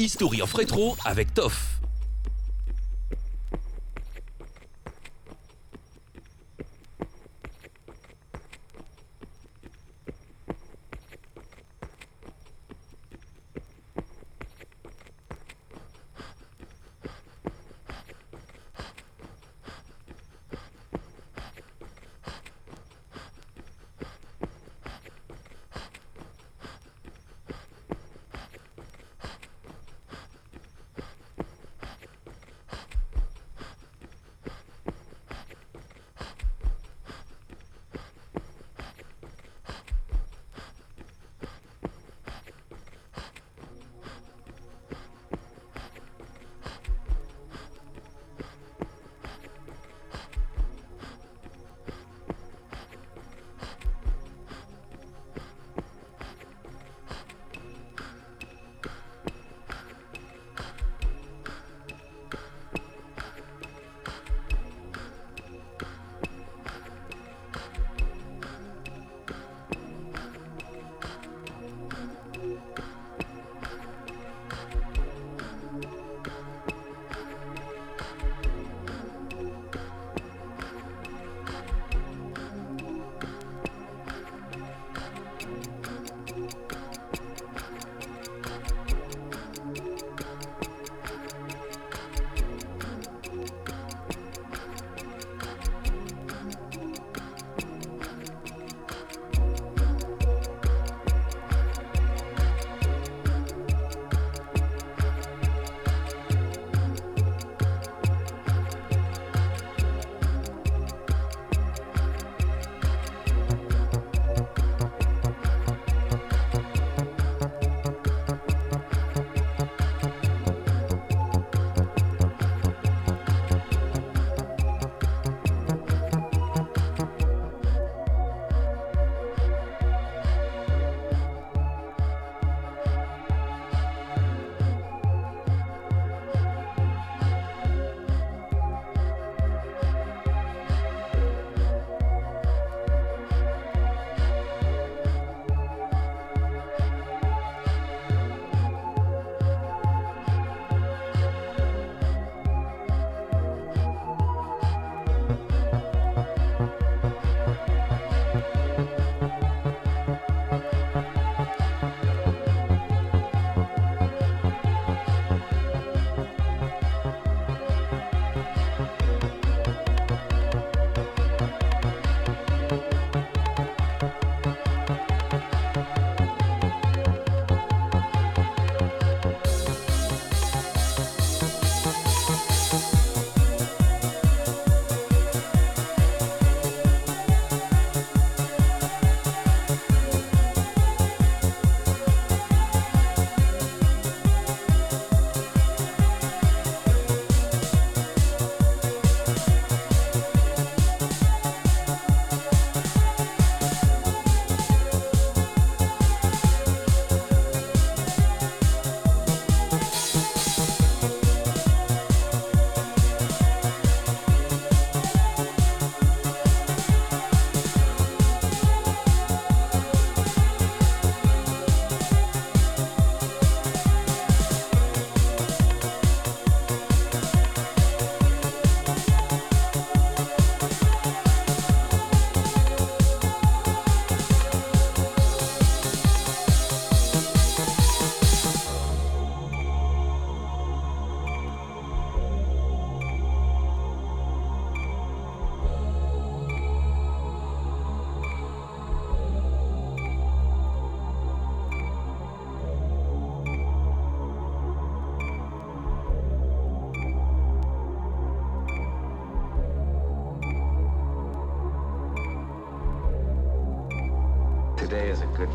History of Retro avec Toff.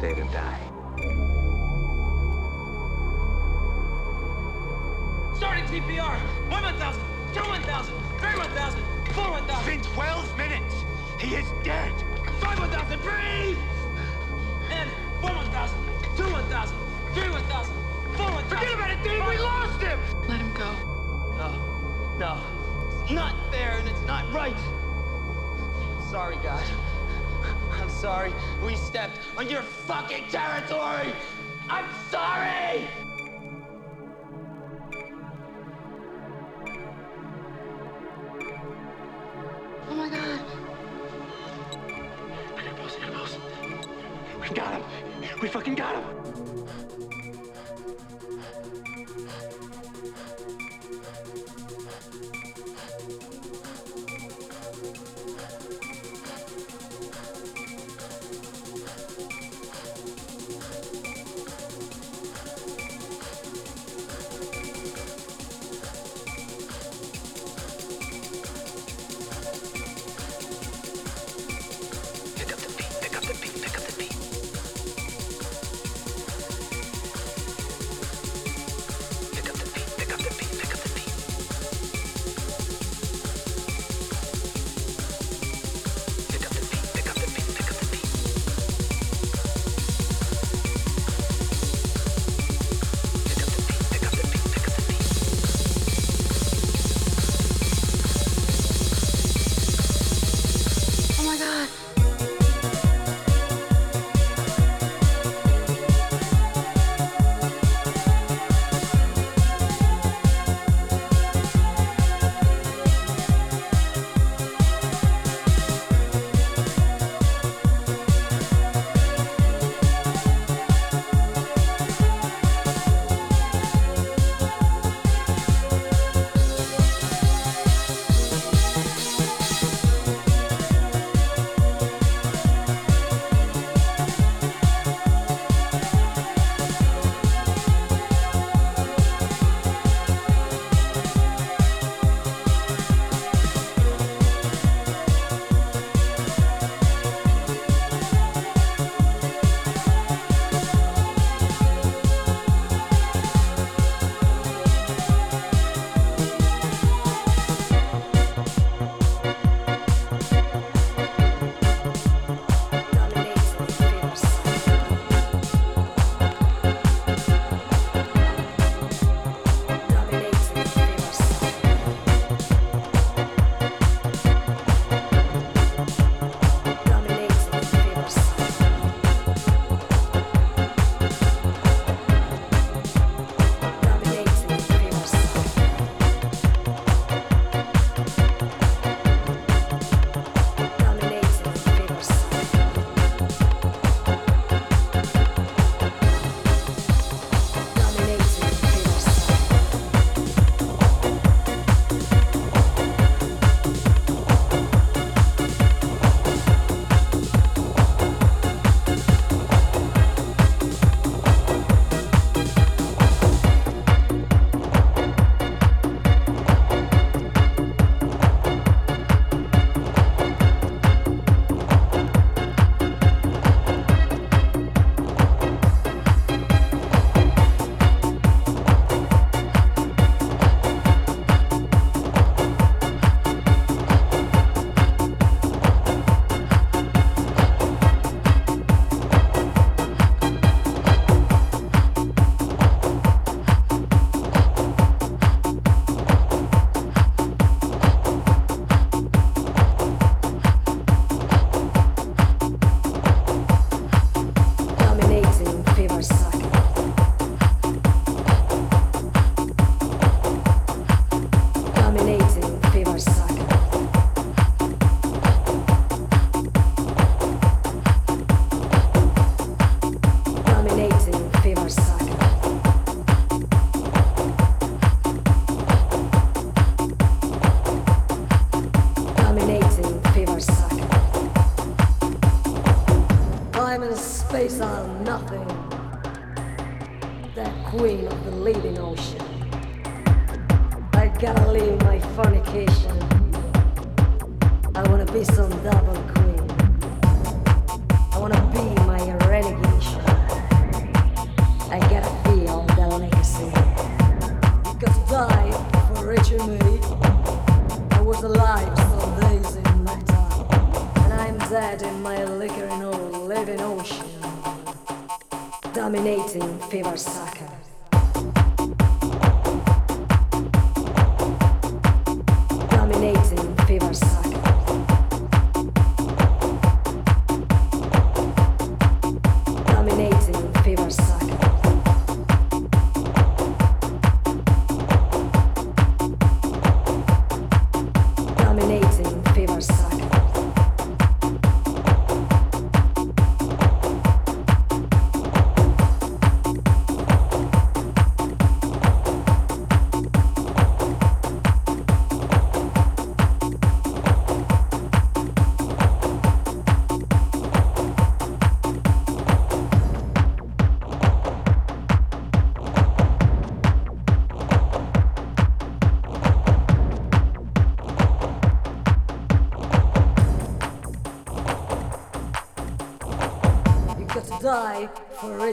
Today is a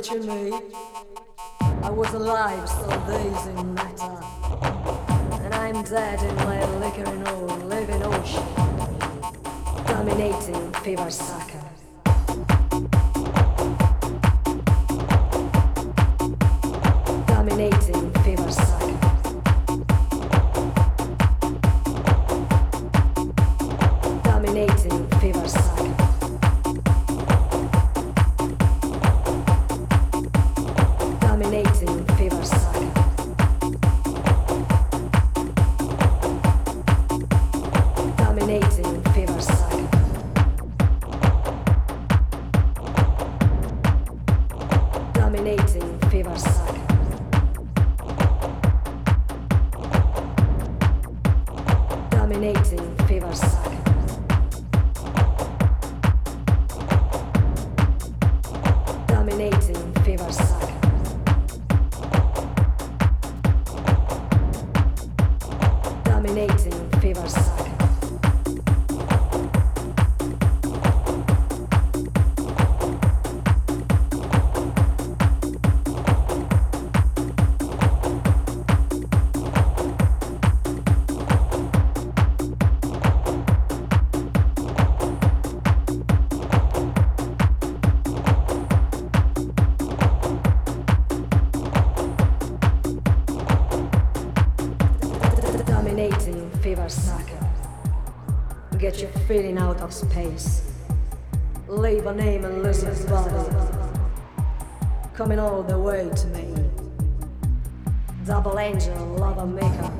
let you move. Leave a name and lose your body. Coming all the way to me. Double angel, lover maker.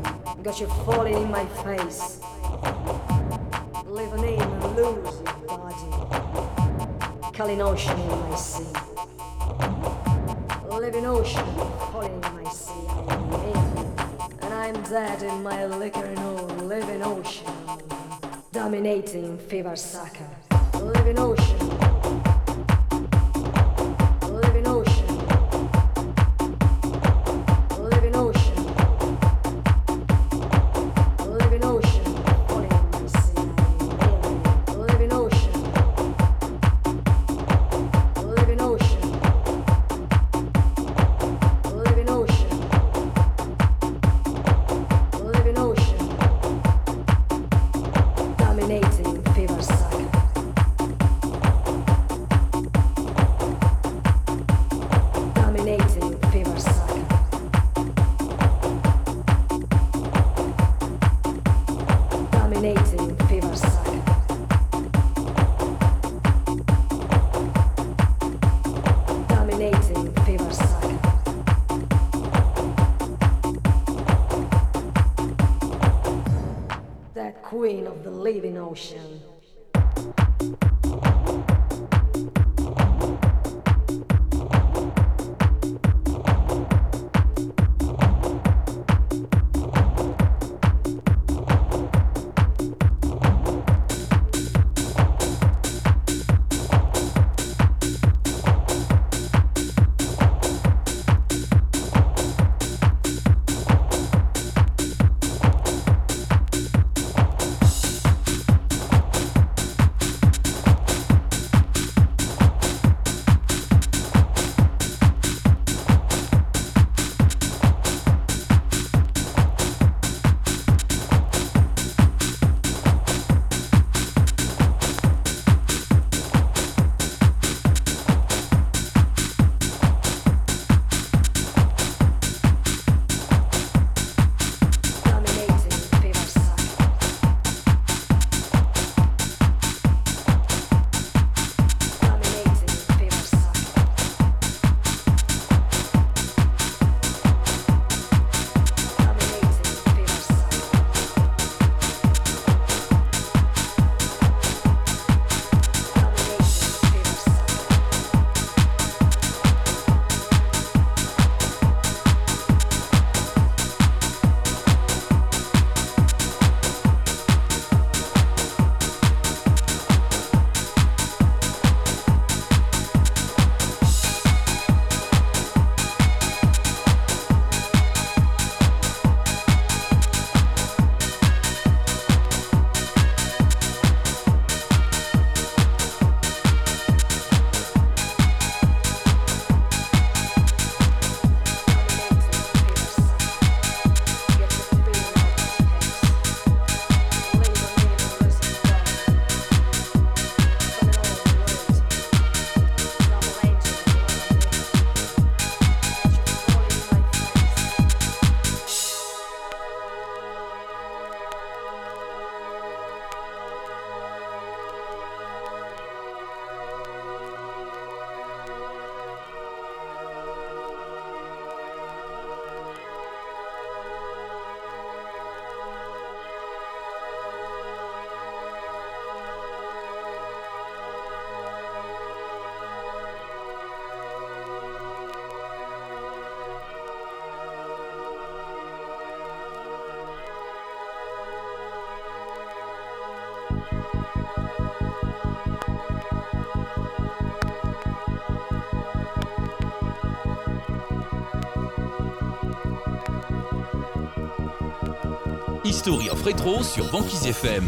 Got you falling in my face. Leave a name and lose your body. Calling ocean in my sea. Living ocean, falling in my sea. And I'm dead in my liquor and living ocean. Dominating fever sucker. Living ocean. The living ocean. rétro sur Banquise FM.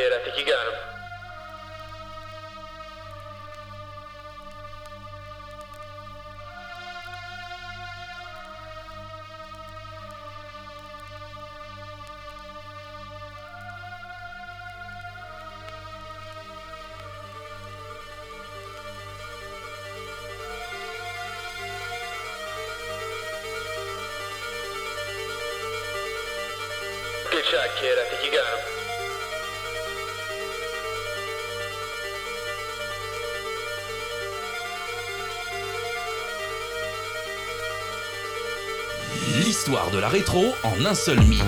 i think la rétro en un seul mix.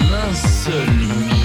En un seul mix.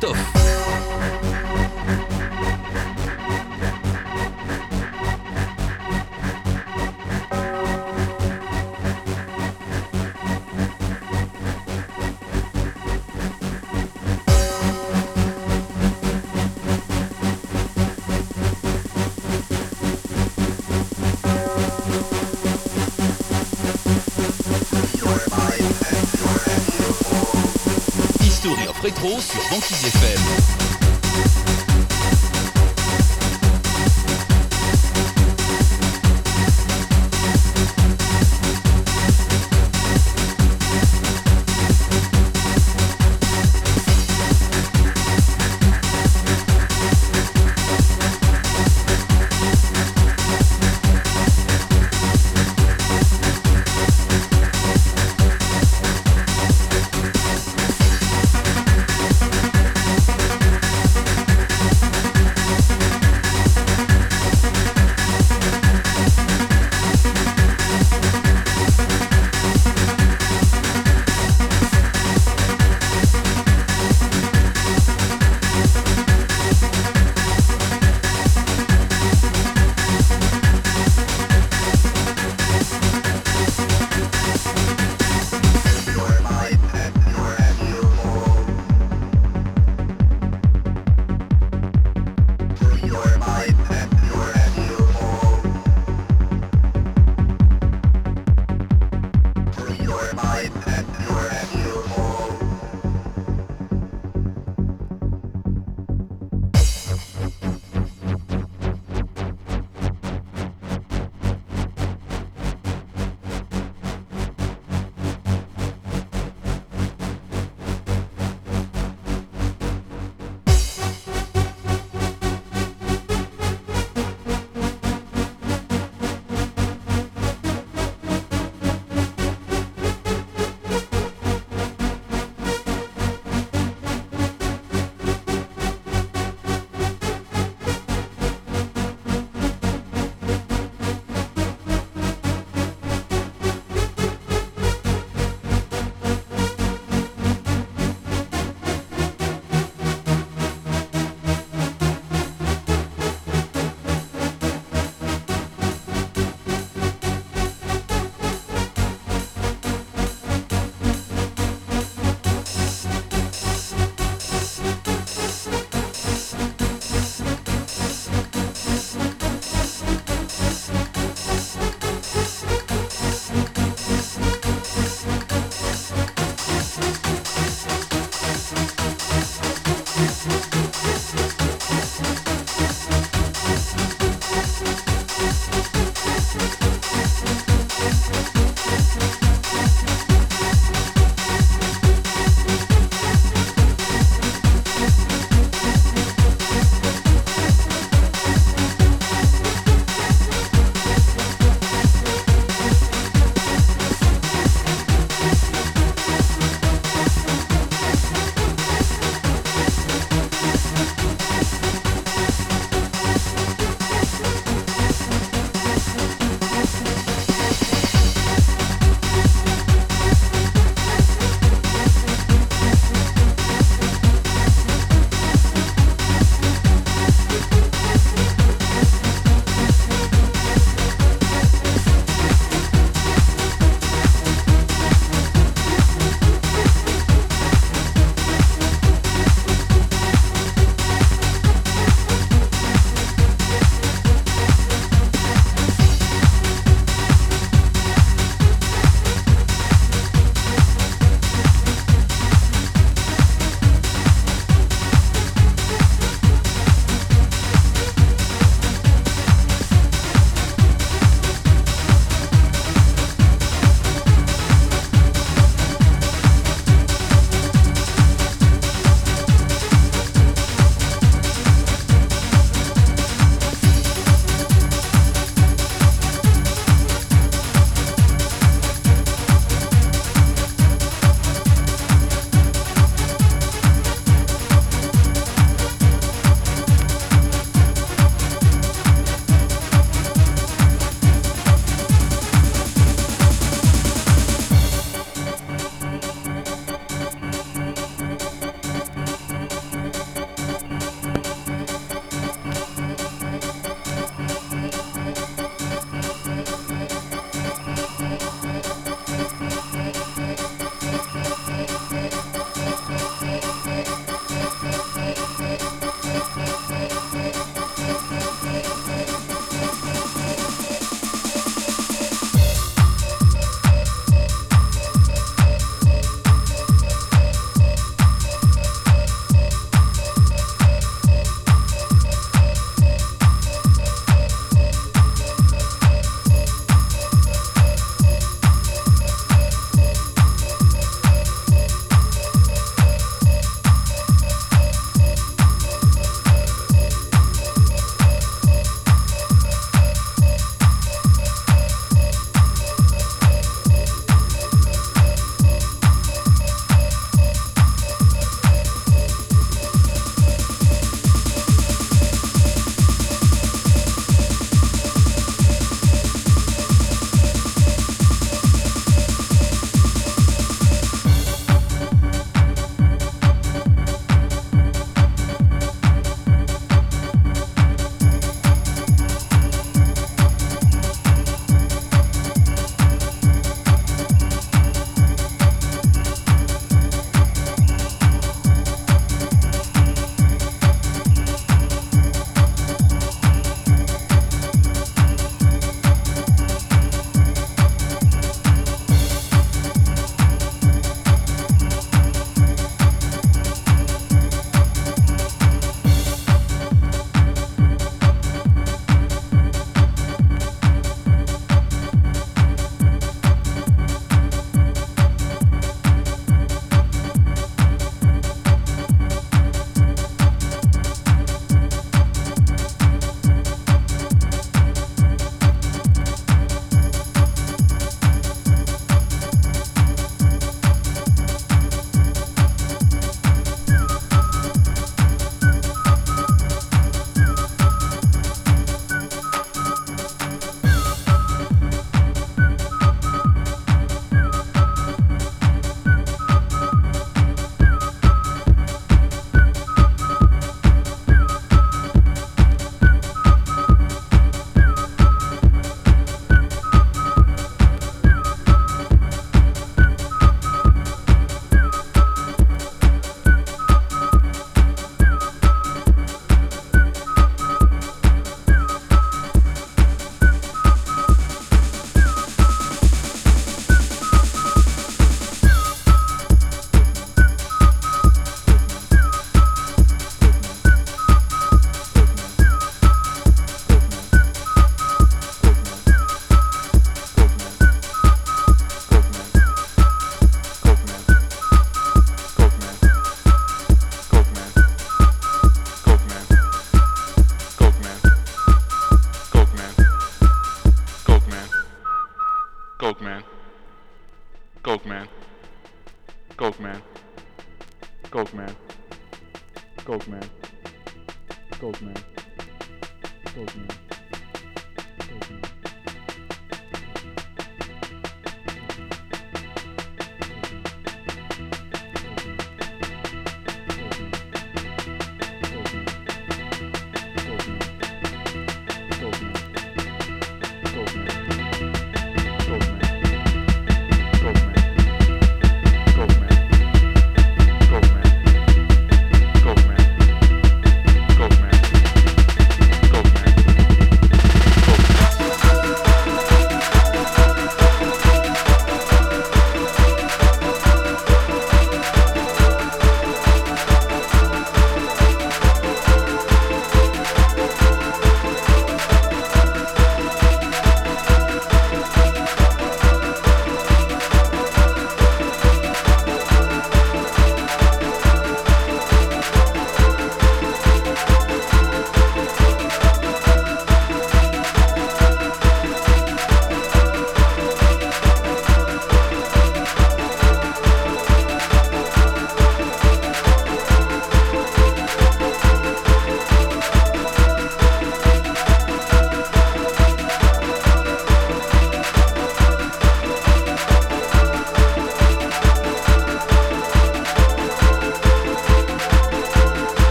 Top rétro sur Banquise FM.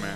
man.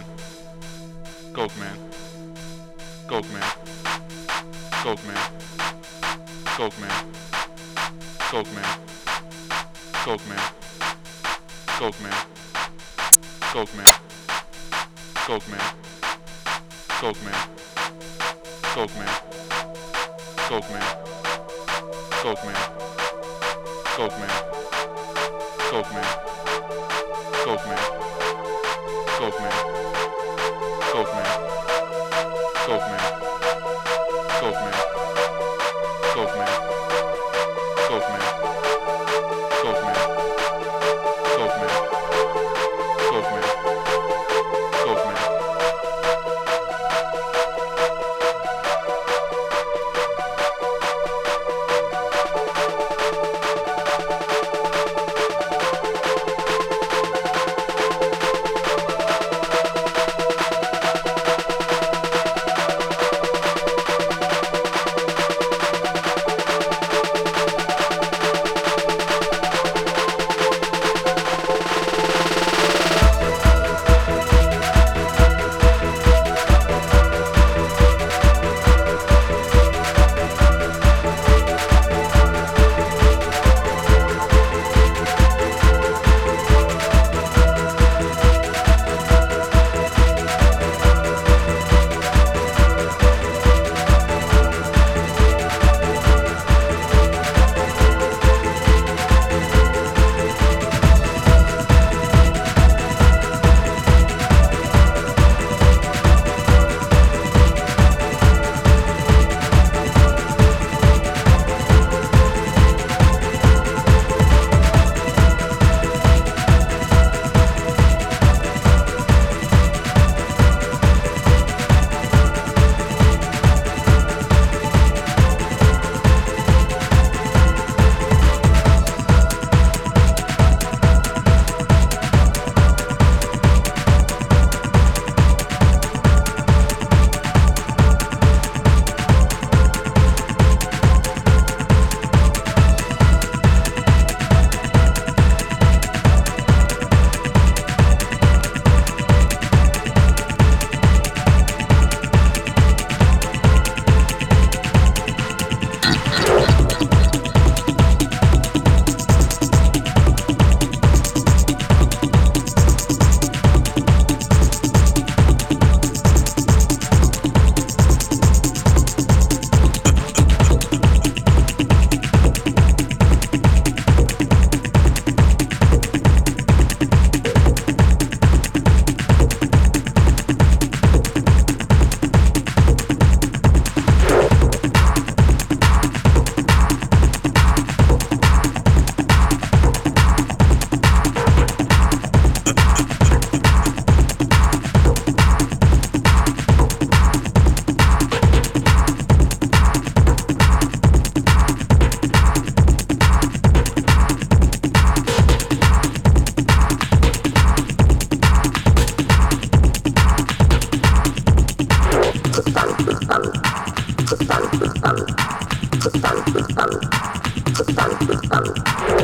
Thank you.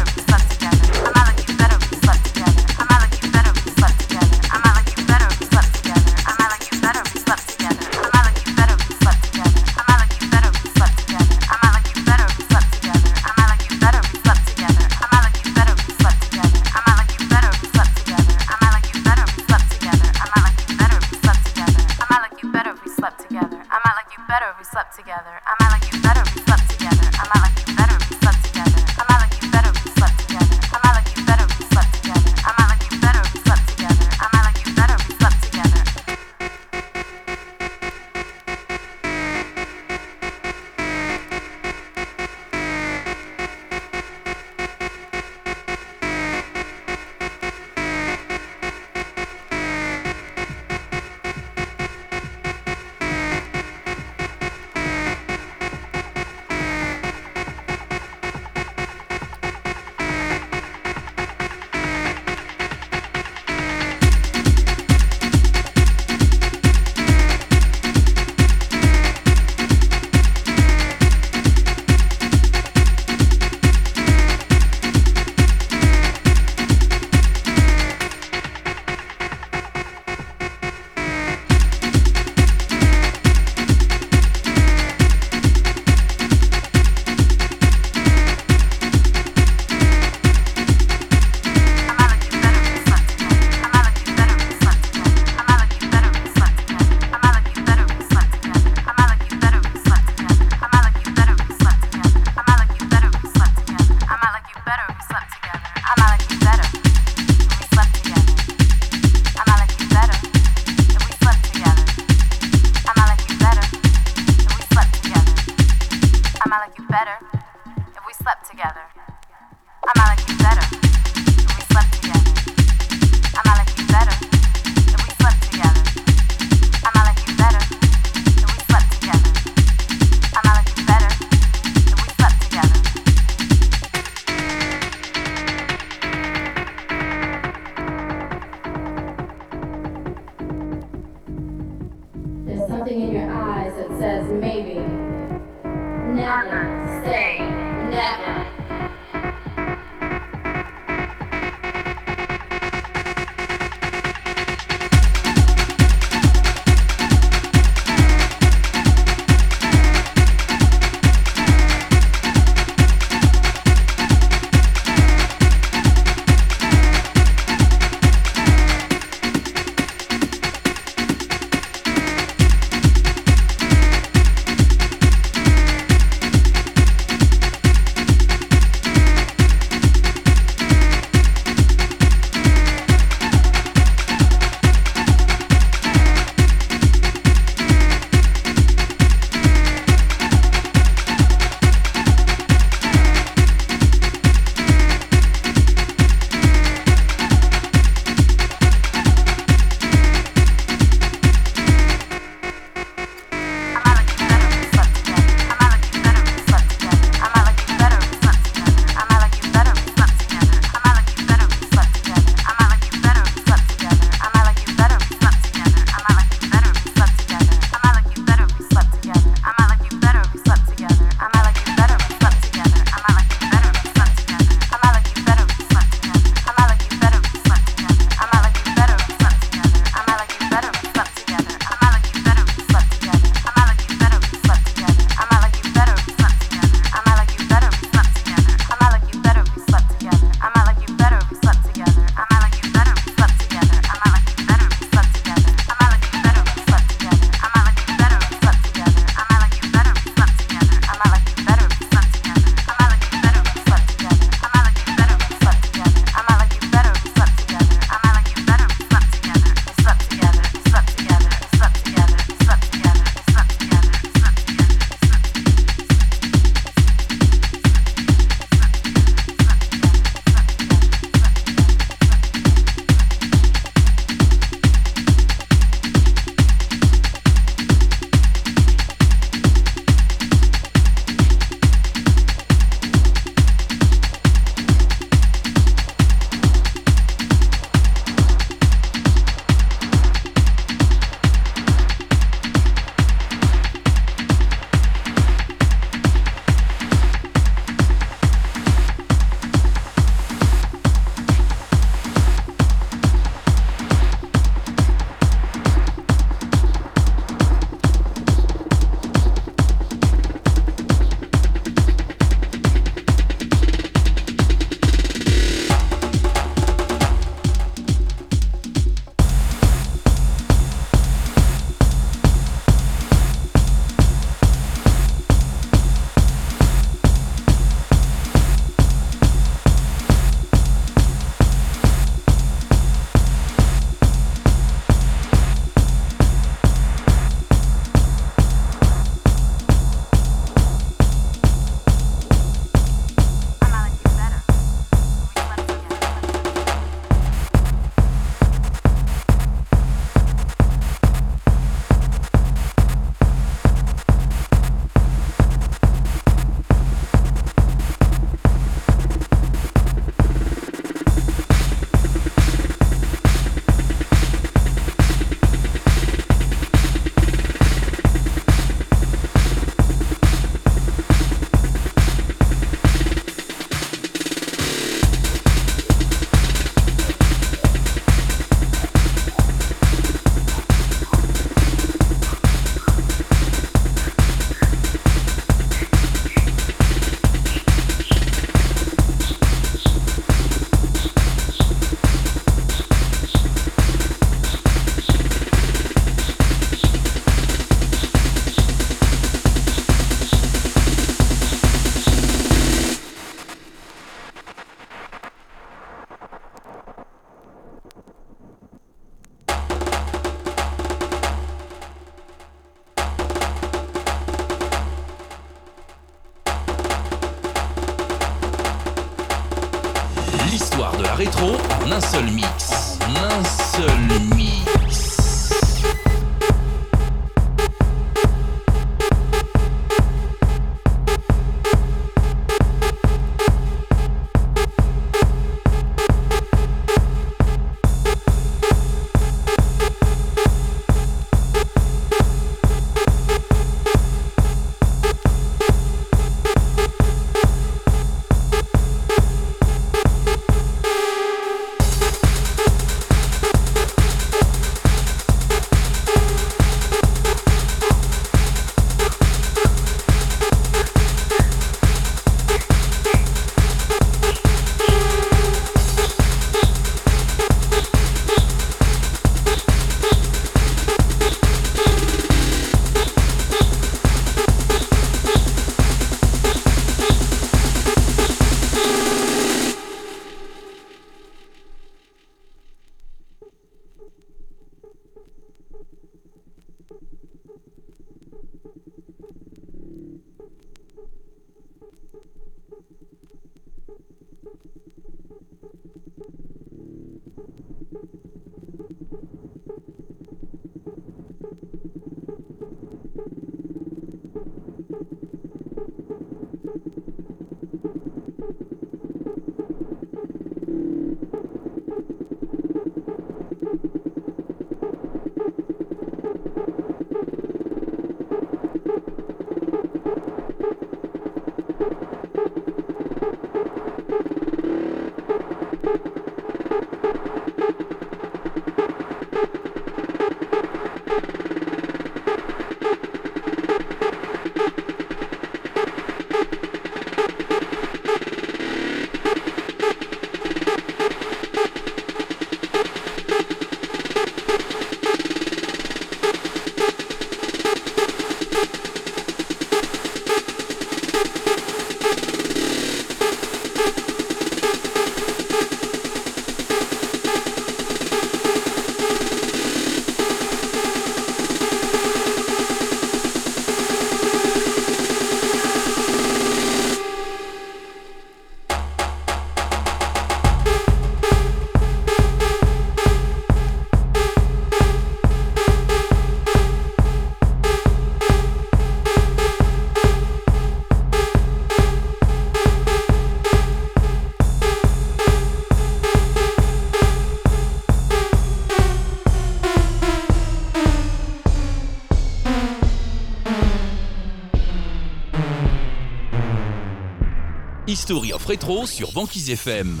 History of Retro sur Banquise FM.